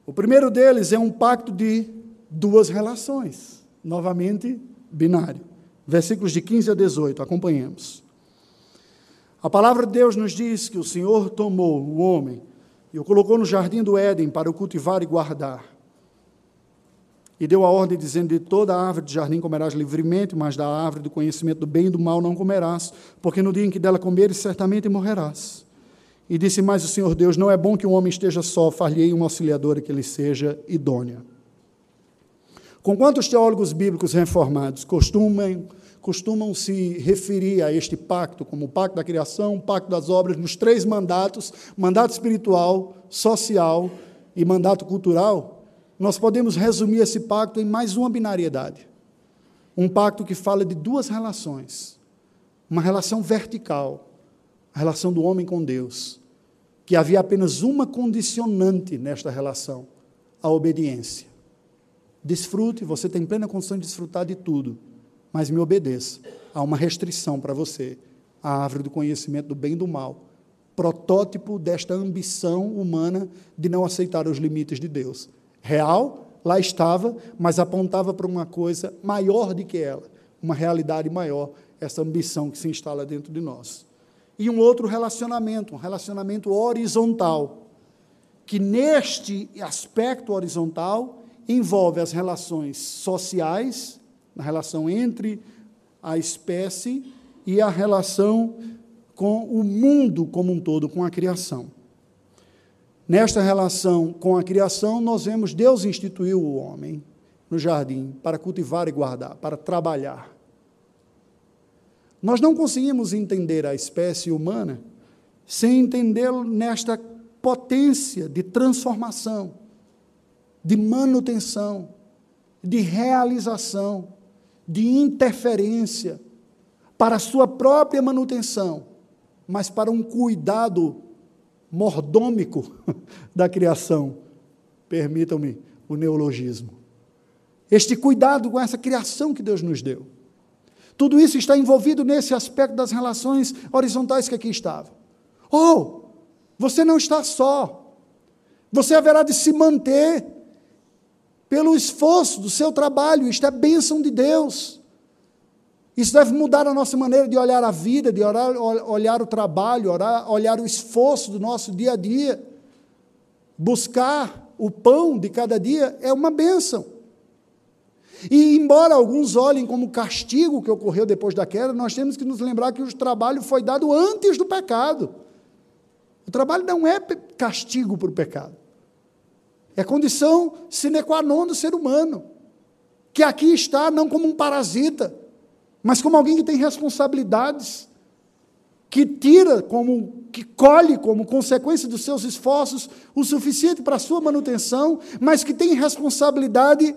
O primeiro deles é um pacto de duas relações, novamente binário. Versículos de 15 a 18, acompanhemos. A palavra de Deus nos diz que o Senhor tomou o homem e o colocou no jardim do Éden para o cultivar e guardar. E deu a ordem, dizendo: De toda árvore do jardim comerás livremente, mas da árvore do conhecimento do bem e do mal não comerás, porque no dia em que dela comeres, certamente morrerás. E disse mais o Senhor Deus: Não é bom que o homem esteja só, far-lhe uma auxiliadora que lhe seja idônea. Com quantos teólogos bíblicos reformados costumam costumam se referir a este pacto como o pacto da criação, o pacto das obras, nos três mandatos: mandato espiritual, social e mandato cultural. Nós podemos resumir esse pacto em mais uma binariedade. Um pacto que fala de duas relações. Uma relação vertical, a relação do homem com Deus, que havia apenas uma condicionante nesta relação: a obediência. Desfrute, você tem plena condição de desfrutar de tudo mas me obedeça. Há uma restrição para você a árvore do conhecimento do bem e do mal protótipo desta ambição humana de não aceitar os limites de Deus. Real, lá estava, mas apontava para uma coisa maior do que ela, uma realidade maior, essa ambição que se instala dentro de nós. e um outro relacionamento, um relacionamento horizontal, que neste aspecto horizontal envolve as relações sociais, a relação entre a espécie e a relação com o mundo como um todo, com a criação. Nesta relação com a criação, nós vemos Deus instituiu o homem no jardim para cultivar e guardar, para trabalhar. Nós não conseguimos entender a espécie humana sem entendê-lo nesta potência de transformação, de manutenção, de realização, de interferência para a sua própria manutenção, mas para um cuidado mordômico da criação. Permitam-me o neologismo. Este cuidado com essa criação que Deus nos deu. Tudo isso está envolvido nesse aspecto das relações horizontais que aqui estavam. Oh, você não está só. Você haverá de se manter pelo esforço do seu trabalho. Isto é bênção de Deus. Isso deve mudar a nossa maneira de olhar a vida, de olhar, olhar o trabalho, olhar, olhar o esforço do nosso dia a dia. Buscar o pão de cada dia é uma bênção. E, embora alguns olhem como castigo que ocorreu depois da queda, nós temos que nos lembrar que o trabalho foi dado antes do pecado. O trabalho não é castigo para o pecado. É condição sine qua non do ser humano, que aqui está não como um parasita, mas como alguém que tem responsabilidades, que tira como, que colhe como consequência dos seus esforços o suficiente para a sua manutenção, mas que tem responsabilidade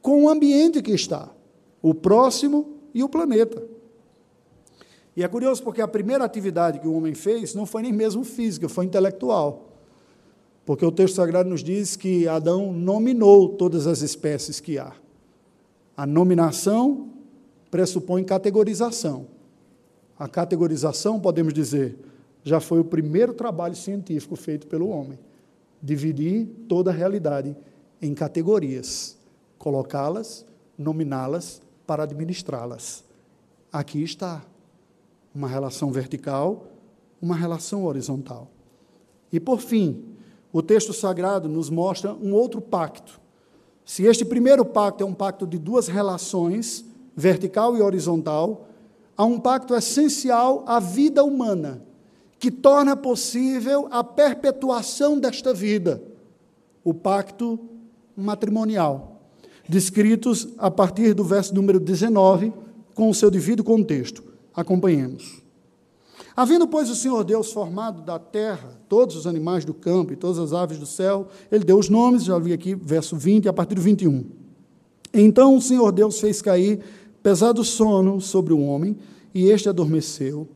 com o ambiente que está, o próximo e o planeta. E é curioso porque a primeira atividade que o homem fez não foi nem mesmo física, foi intelectual. Porque o texto sagrado nos diz que Adão nominou todas as espécies que há. A nominação pressupõe categorização. A categorização, podemos dizer, já foi o primeiro trabalho científico feito pelo homem. Dividir toda a realidade em categorias, colocá-las, nominá-las para administrá-las. Aqui está uma relação vertical, uma relação horizontal. E por fim, o texto sagrado nos mostra um outro pacto. Se este primeiro pacto é um pacto de duas relações, vertical e horizontal, há um pacto essencial à vida humana, que torna possível a perpetuação desta vida, o pacto matrimonial, descritos a partir do verso número 19, com o seu devido contexto. Acompanhemos. Havendo, pois, o Senhor Deus formado da terra todos os animais do campo e todas as aves do céu, ele deu os nomes, já vi aqui, verso 20, a partir do 21. Então o Senhor Deus fez cair pesado sono sobre o homem, e este adormeceu,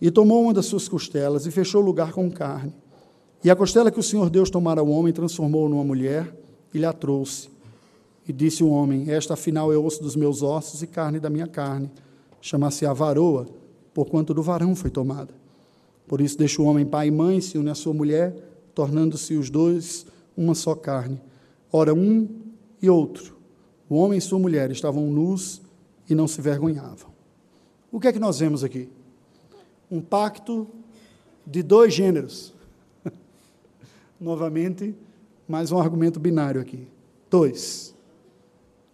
e tomou uma das suas costelas e fechou o lugar com carne. E a costela que o Senhor Deus tomara ao homem transformou numa mulher e lhe a trouxe. E disse o homem: Esta afinal é osso dos meus ossos e carne da minha carne chama-se a varoa, porquanto do varão foi tomada. Por isso deixa o homem pai e mãe, se une à sua mulher, tornando-se os dois uma só carne. Ora, um e outro, o homem e sua mulher estavam nus e não se vergonhavam. O que é que nós vemos aqui? Um pacto de dois gêneros. Novamente, mais um argumento binário aqui. Dois.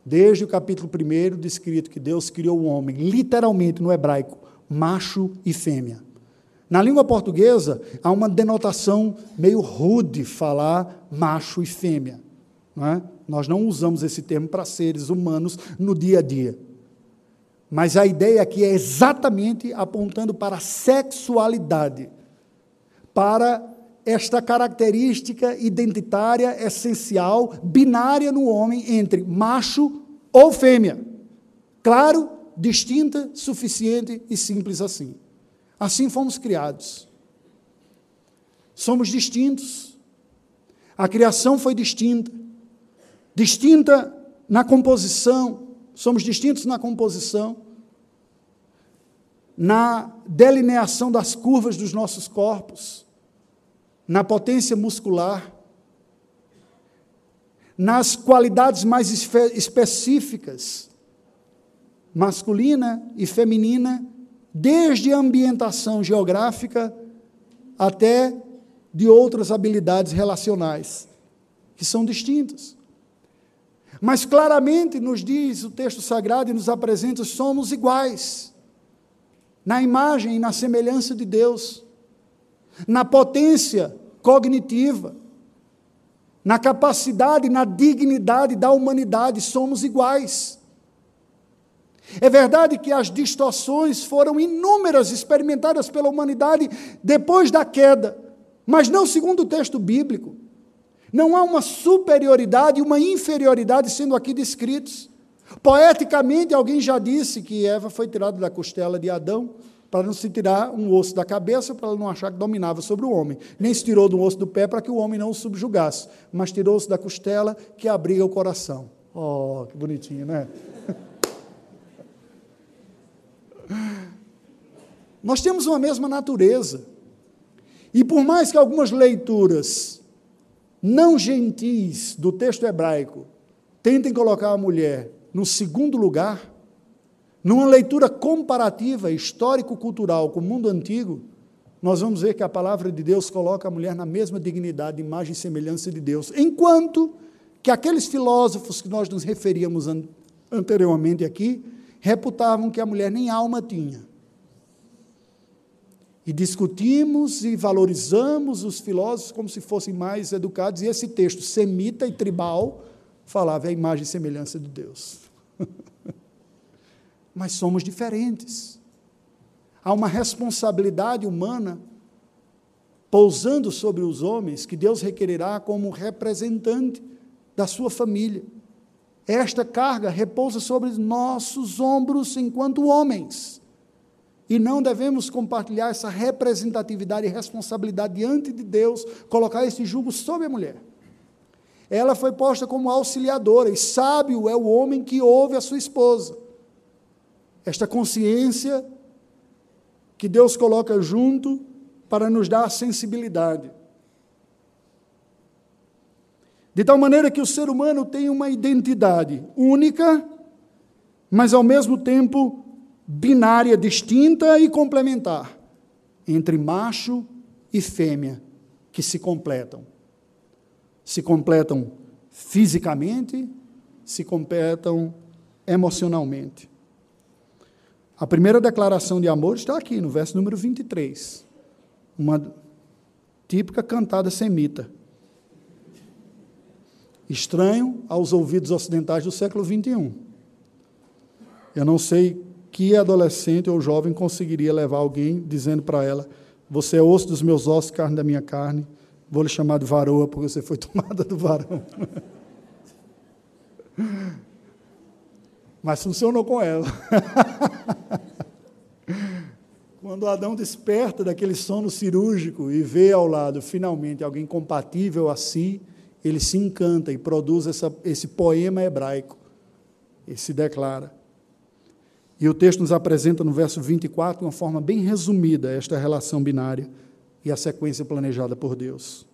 Desde o capítulo 1, descrito que Deus criou o homem, literalmente no hebraico, macho e fêmea. Na língua portuguesa, há uma denotação meio rude falar macho e fêmea. Não é? Nós não usamos esse termo para seres humanos no dia a dia. Mas a ideia aqui é exatamente apontando para a sexualidade, para esta característica identitária essencial, binária no homem, entre macho ou fêmea. Claro, distinta, suficiente e simples assim. Assim fomos criados. Somos distintos. A criação foi distinta. Distinta na composição, somos distintos na composição, na delineação das curvas dos nossos corpos na potência muscular, nas qualidades mais espe específicas, masculina e feminina, desde a ambientação geográfica até de outras habilidades relacionais, que são distintas. Mas claramente nos diz o texto sagrado e nos apresenta: somos iguais, na imagem e na semelhança de Deus, na potência cognitiva, na capacidade e na dignidade da humanidade, somos iguais. É verdade que as distorções foram inúmeras experimentadas pela humanidade depois da queda, mas não segundo o texto bíblico. Não há uma superioridade e uma inferioridade sendo aqui descritos. Poeticamente, alguém já disse que Eva foi tirada da costela de Adão para não se tirar um osso da cabeça, para ela não achar que dominava sobre o homem. Nem se tirou do osso do pé para que o homem não o subjugasse, mas tirou-se da costela que abriga o coração. Oh, que bonitinho, né? Nós temos uma mesma natureza. E por mais que algumas leituras não gentis do texto hebraico tentem colocar a mulher no segundo lugar, numa leitura comparativa, histórico-cultural com o mundo antigo, nós vamos ver que a palavra de Deus coloca a mulher na mesma dignidade, imagem e semelhança de Deus, enquanto que aqueles filósofos que nós nos referíamos an anteriormente aqui, reputavam que a mulher nem alma tinha. E discutimos e valorizamos os filósofos como se fossem mais educados, e esse texto semita e tribal falava a imagem e semelhança de Deus. Mas somos diferentes. Há uma responsabilidade humana pousando sobre os homens que Deus requererá como representante da sua família. Esta carga repousa sobre nossos ombros enquanto homens. E não devemos compartilhar essa representatividade e responsabilidade diante de Deus, colocar esse jugo sobre a mulher. Ela foi posta como auxiliadora, e sábio é o homem que ouve a sua esposa. Esta consciência que Deus coloca junto para nos dar sensibilidade. De tal maneira que o ser humano tem uma identidade única, mas ao mesmo tempo binária, distinta e complementar, entre macho e fêmea, que se completam. Se completam fisicamente, se completam emocionalmente. A primeira declaração de amor está aqui, no verso número 23. Uma típica cantada semita estranho aos ouvidos ocidentais do século XXI. Eu não sei que adolescente ou jovem conseguiria levar alguém dizendo para ela: Você é osso dos meus ossos, carne da minha carne, vou lhe chamar de varoa porque você foi tomada do varão. Mas funcionou com ela. Quando Adão desperta daquele sono cirúrgico e vê ao lado, finalmente, alguém compatível a si, ele se encanta e produz essa, esse poema hebraico. E se declara. E o texto nos apresenta no verso 24, de uma forma bem resumida, esta relação binária e a sequência planejada por Deus,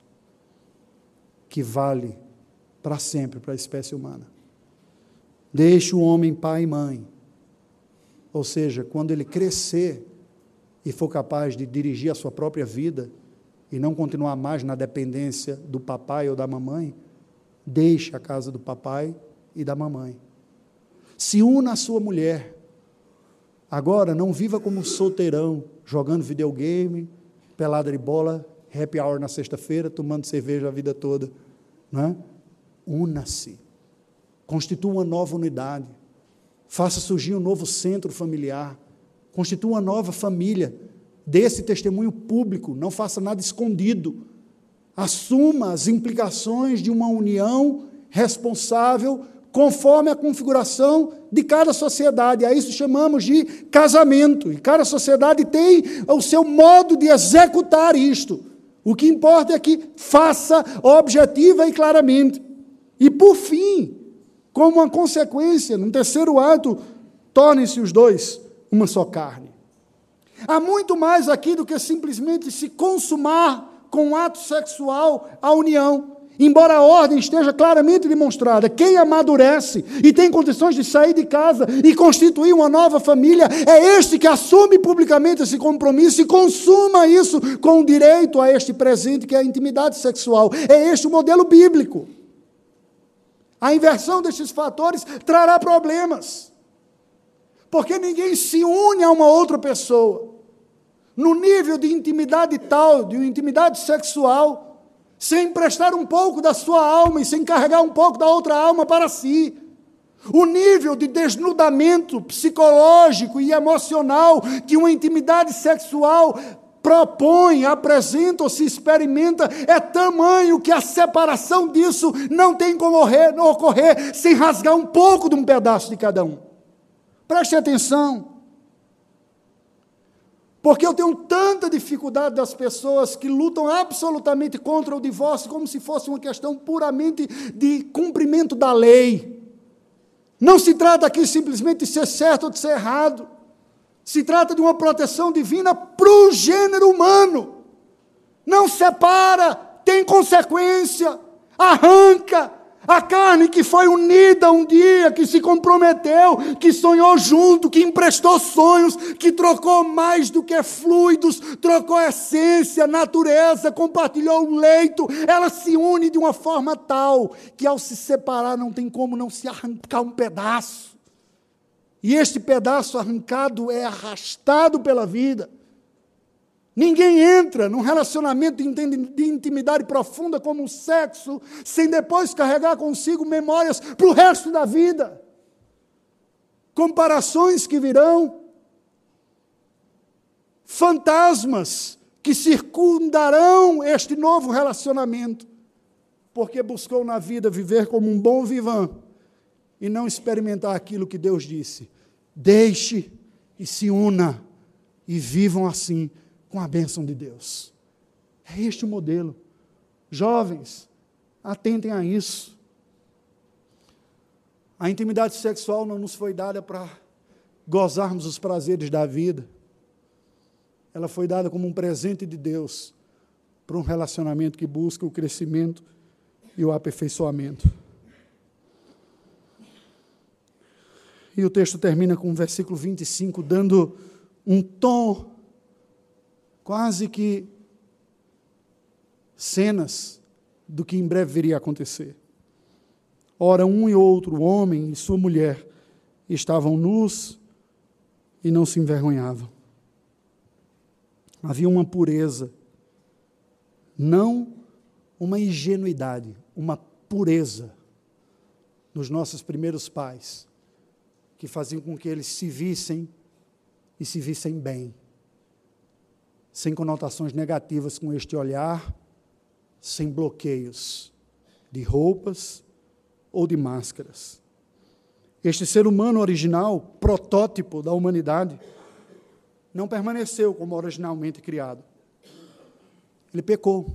que vale para sempre para a espécie humana. Deixe o homem pai e mãe, ou seja, quando ele crescer e for capaz de dirigir a sua própria vida, e não continuar mais na dependência do papai ou da mamãe, deixe a casa do papai e da mamãe. Se una à sua mulher. Agora, não viva como solteirão, jogando videogame, pelada de bola, happy hour na sexta-feira, tomando cerveja a vida toda. É? Una-se. Constitua uma nova unidade. Faça surgir um novo centro familiar. Constitua uma nova família desse testemunho público, não faça nada escondido. Assuma as implicações de uma união responsável conforme a configuração de cada sociedade. A isso chamamos de casamento. E cada sociedade tem o seu modo de executar isto. O que importa é que faça objetiva e claramente. E por fim, como uma consequência, no terceiro ato, tornem-se os dois uma só carne. Há muito mais aqui do que simplesmente se consumar com um ato sexual a união. Embora a ordem esteja claramente demonstrada, quem amadurece e tem condições de sair de casa e constituir uma nova família, é este que assume publicamente esse compromisso e consuma isso com direito a este presente que é a intimidade sexual. É este o modelo bíblico. A inversão destes fatores trará problemas, porque ninguém se une a uma outra pessoa no nível de intimidade tal, de intimidade sexual sem emprestar um pouco da sua alma e sem carregar um pouco da outra alma para si. O nível de desnudamento psicológico e emocional que uma intimidade sexual propõe, apresenta ou se experimenta é tamanho que a separação disso não tem como ocorrer, ocorrer sem rasgar um pouco de um pedaço de cada um. Preste atenção. Porque eu tenho tanta dificuldade das pessoas que lutam absolutamente contra o divórcio como se fosse uma questão puramente de cumprimento da lei. Não se trata aqui simplesmente de ser certo ou de ser errado. Se trata de uma proteção divina para o gênero humano. Não separa, tem consequência, arranca, a carne que foi unida um dia, que se comprometeu, que sonhou junto, que emprestou sonhos, que trocou mais do que fluidos, trocou essência, natureza, compartilhou o leito, ela se une de uma forma tal que ao se separar não tem como não se arrancar um pedaço. E este pedaço arrancado é arrastado pela vida. Ninguém entra num relacionamento de intimidade profunda como o sexo sem depois carregar consigo memórias para o resto da vida. Comparações que virão, fantasmas que circundarão este novo relacionamento, porque buscou na vida viver como um bom vivã e não experimentar aquilo que Deus disse. Deixe e se una e vivam assim com a bênção de Deus. É este o modelo. Jovens, atentem a isso. A intimidade sexual não nos foi dada para gozarmos os prazeres da vida. Ela foi dada como um presente de Deus para um relacionamento que busca o crescimento e o aperfeiçoamento. E o texto termina com o versículo 25, dando um tom quase que cenas do que em breve viria a acontecer. Ora, um e outro, o homem e sua mulher, estavam nus e não se envergonhavam. Havia uma pureza, não uma ingenuidade, uma pureza nos nossos primeiros pais, que faziam com que eles se vissem e se vissem bem sem conotações negativas com este olhar, sem bloqueios de roupas ou de máscaras. Este ser humano original, protótipo da humanidade, não permaneceu como originalmente criado. Ele pecou.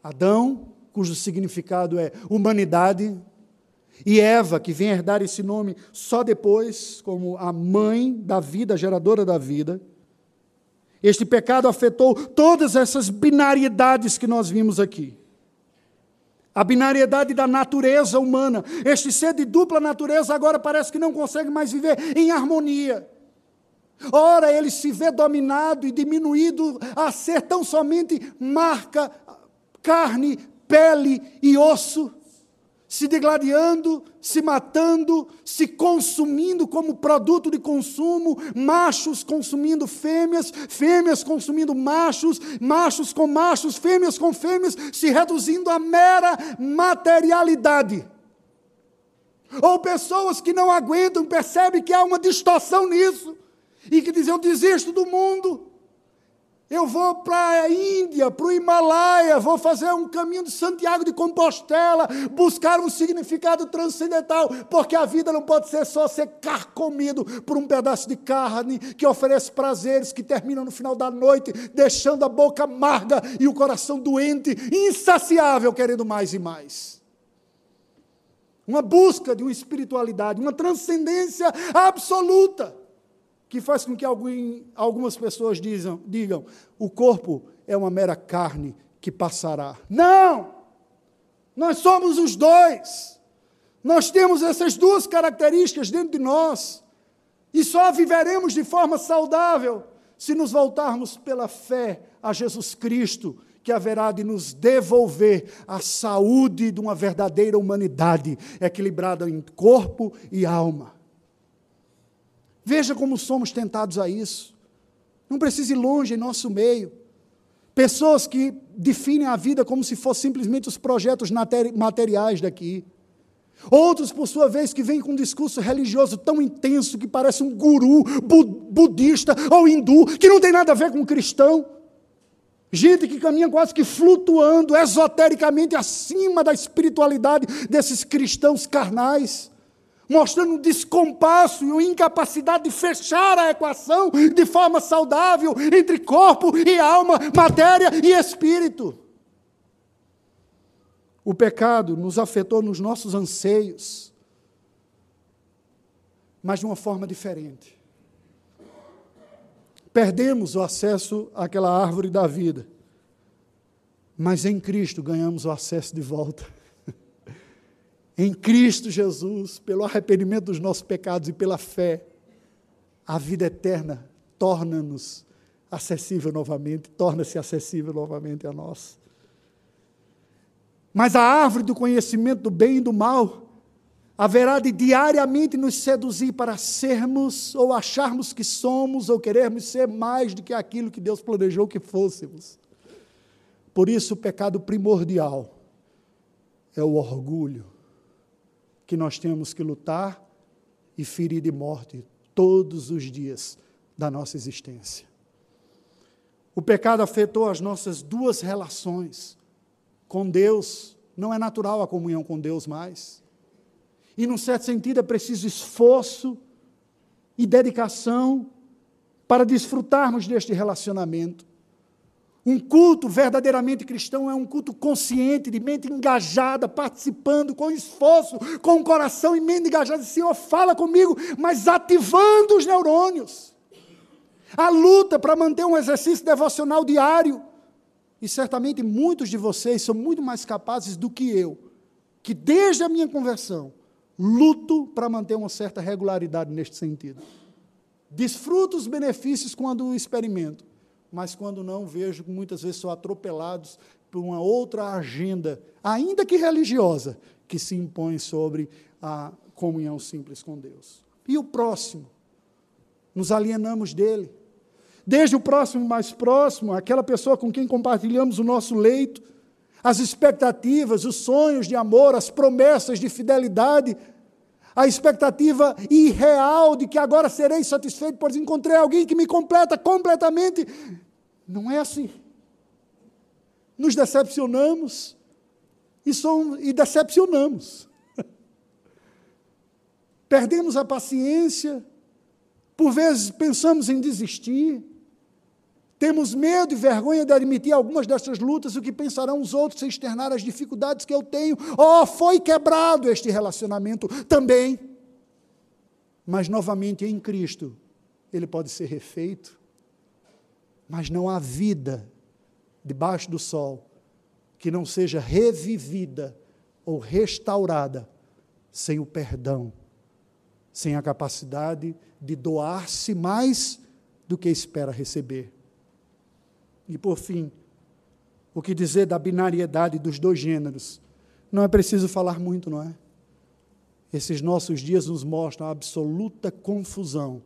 Adão, cujo significado é humanidade, e Eva, que vem herdar esse nome só depois, como a mãe da vida, geradora da vida, este pecado afetou todas essas binariedades que nós vimos aqui. A binariedade da natureza humana. Este ser de dupla natureza agora parece que não consegue mais viver em harmonia. Ora, ele se vê dominado e diminuído a ser tão somente marca, carne, pele e osso se degladiando, se matando, se consumindo como produto de consumo, machos consumindo fêmeas, fêmeas consumindo machos, machos com machos, fêmeas com fêmeas, se reduzindo a mera materialidade. Ou pessoas que não aguentam, percebem que há uma distorção nisso, e que dizem: Eu desisto do mundo, eu vou para a Índia, para o Himalaia, vou fazer um caminho de Santiago de Compostela, buscar um significado transcendental, porque a vida não pode ser só ser carcomido por um pedaço de carne que oferece prazeres que terminam no final da noite, deixando a boca amarga e o coração doente, insaciável, querendo mais e mais. Uma busca de uma espiritualidade, uma transcendência absoluta que faz com que algumas pessoas dizam, digam: o corpo é uma mera carne que passará. Não! Nós somos os dois. Nós temos essas duas características dentro de nós. E só viveremos de forma saudável se nos voltarmos pela fé a Jesus Cristo, que haverá de nos devolver a saúde de uma verdadeira humanidade, equilibrada em corpo e alma. Veja como somos tentados a isso. Não precisa ir longe em nosso meio. Pessoas que definem a vida como se fossem simplesmente os projetos materiais daqui. Outros, por sua vez, que vêm com um discurso religioso tão intenso que parece um guru bu budista ou hindu, que não tem nada a ver com cristão. Gente que caminha quase que flutuando esotericamente acima da espiritualidade desses cristãos carnais mostrando um descompasso e uma incapacidade de fechar a equação de forma saudável entre corpo e alma, matéria e espírito. O pecado nos afetou nos nossos anseios, mas de uma forma diferente. Perdemos o acesso àquela árvore da vida, mas em Cristo ganhamos o acesso de volta em Cristo Jesus, pelo arrependimento dos nossos pecados e pela fé, a vida eterna torna-nos acessível novamente, torna-se acessível novamente a nós. Mas a árvore do conhecimento do bem e do mal haverá de diariamente nos seduzir para sermos ou acharmos que somos ou querermos ser mais do que aquilo que Deus planejou que fôssemos. Por isso, o pecado primordial é o orgulho que nós temos que lutar e ferir de morte todos os dias da nossa existência. O pecado afetou as nossas duas relações. Com Deus, não é natural a comunhão com Deus mais. E, num certo sentido, é preciso esforço e dedicação para desfrutarmos deste relacionamento. Um culto verdadeiramente cristão é um culto consciente, de mente engajada, participando com esforço, com o coração e mente engajada. Senhor, fala comigo, mas ativando os neurônios. A luta para manter um exercício devocional diário. E certamente muitos de vocês são muito mais capazes do que eu, que desde a minha conversão, luto para manter uma certa regularidade neste sentido. Desfruto os benefícios quando o experimento mas quando não, vejo muitas vezes são atropelados por uma outra agenda, ainda que religiosa, que se impõe sobre a comunhão simples com Deus. E o próximo? Nos alienamos dele. Desde o próximo mais próximo, aquela pessoa com quem compartilhamos o nosso leito, as expectativas, os sonhos de amor, as promessas de fidelidade, a expectativa irreal de que agora serei satisfeito, pois encontrei alguém que me completa completamente. Não é assim. Nos decepcionamos e, somos, e decepcionamos. Perdemos a paciência, por vezes pensamos em desistir, temos medo e vergonha de admitir algumas dessas lutas, o que pensarão os outros se externar as dificuldades que eu tenho. Oh, foi quebrado este relacionamento também. Mas novamente em Cristo, ele pode ser refeito, mas não há vida debaixo do sol que não seja revivida ou restaurada sem o perdão, sem a capacidade de doar-se mais do que espera receber. E por fim, o que dizer da binariedade dos dois gêneros? Não é preciso falar muito, não é? Esses nossos dias nos mostram a absoluta confusão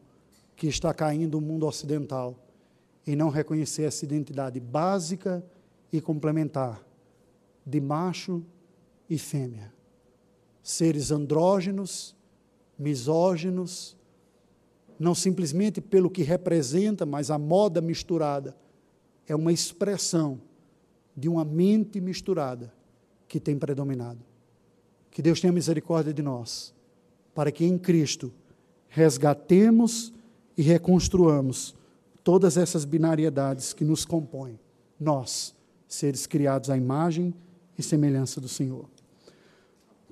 que está caindo no mundo ocidental e não reconhecer essa identidade básica e complementar de macho e fêmea. Seres andrógenos, misóginos, não simplesmente pelo que representa, mas a moda misturada é uma expressão de uma mente misturada que tem predominado. Que Deus tenha misericórdia de nós, para que em Cristo resgatemos e reconstruamos todas essas binariedades que nos compõem, nós, seres criados à imagem e semelhança do Senhor.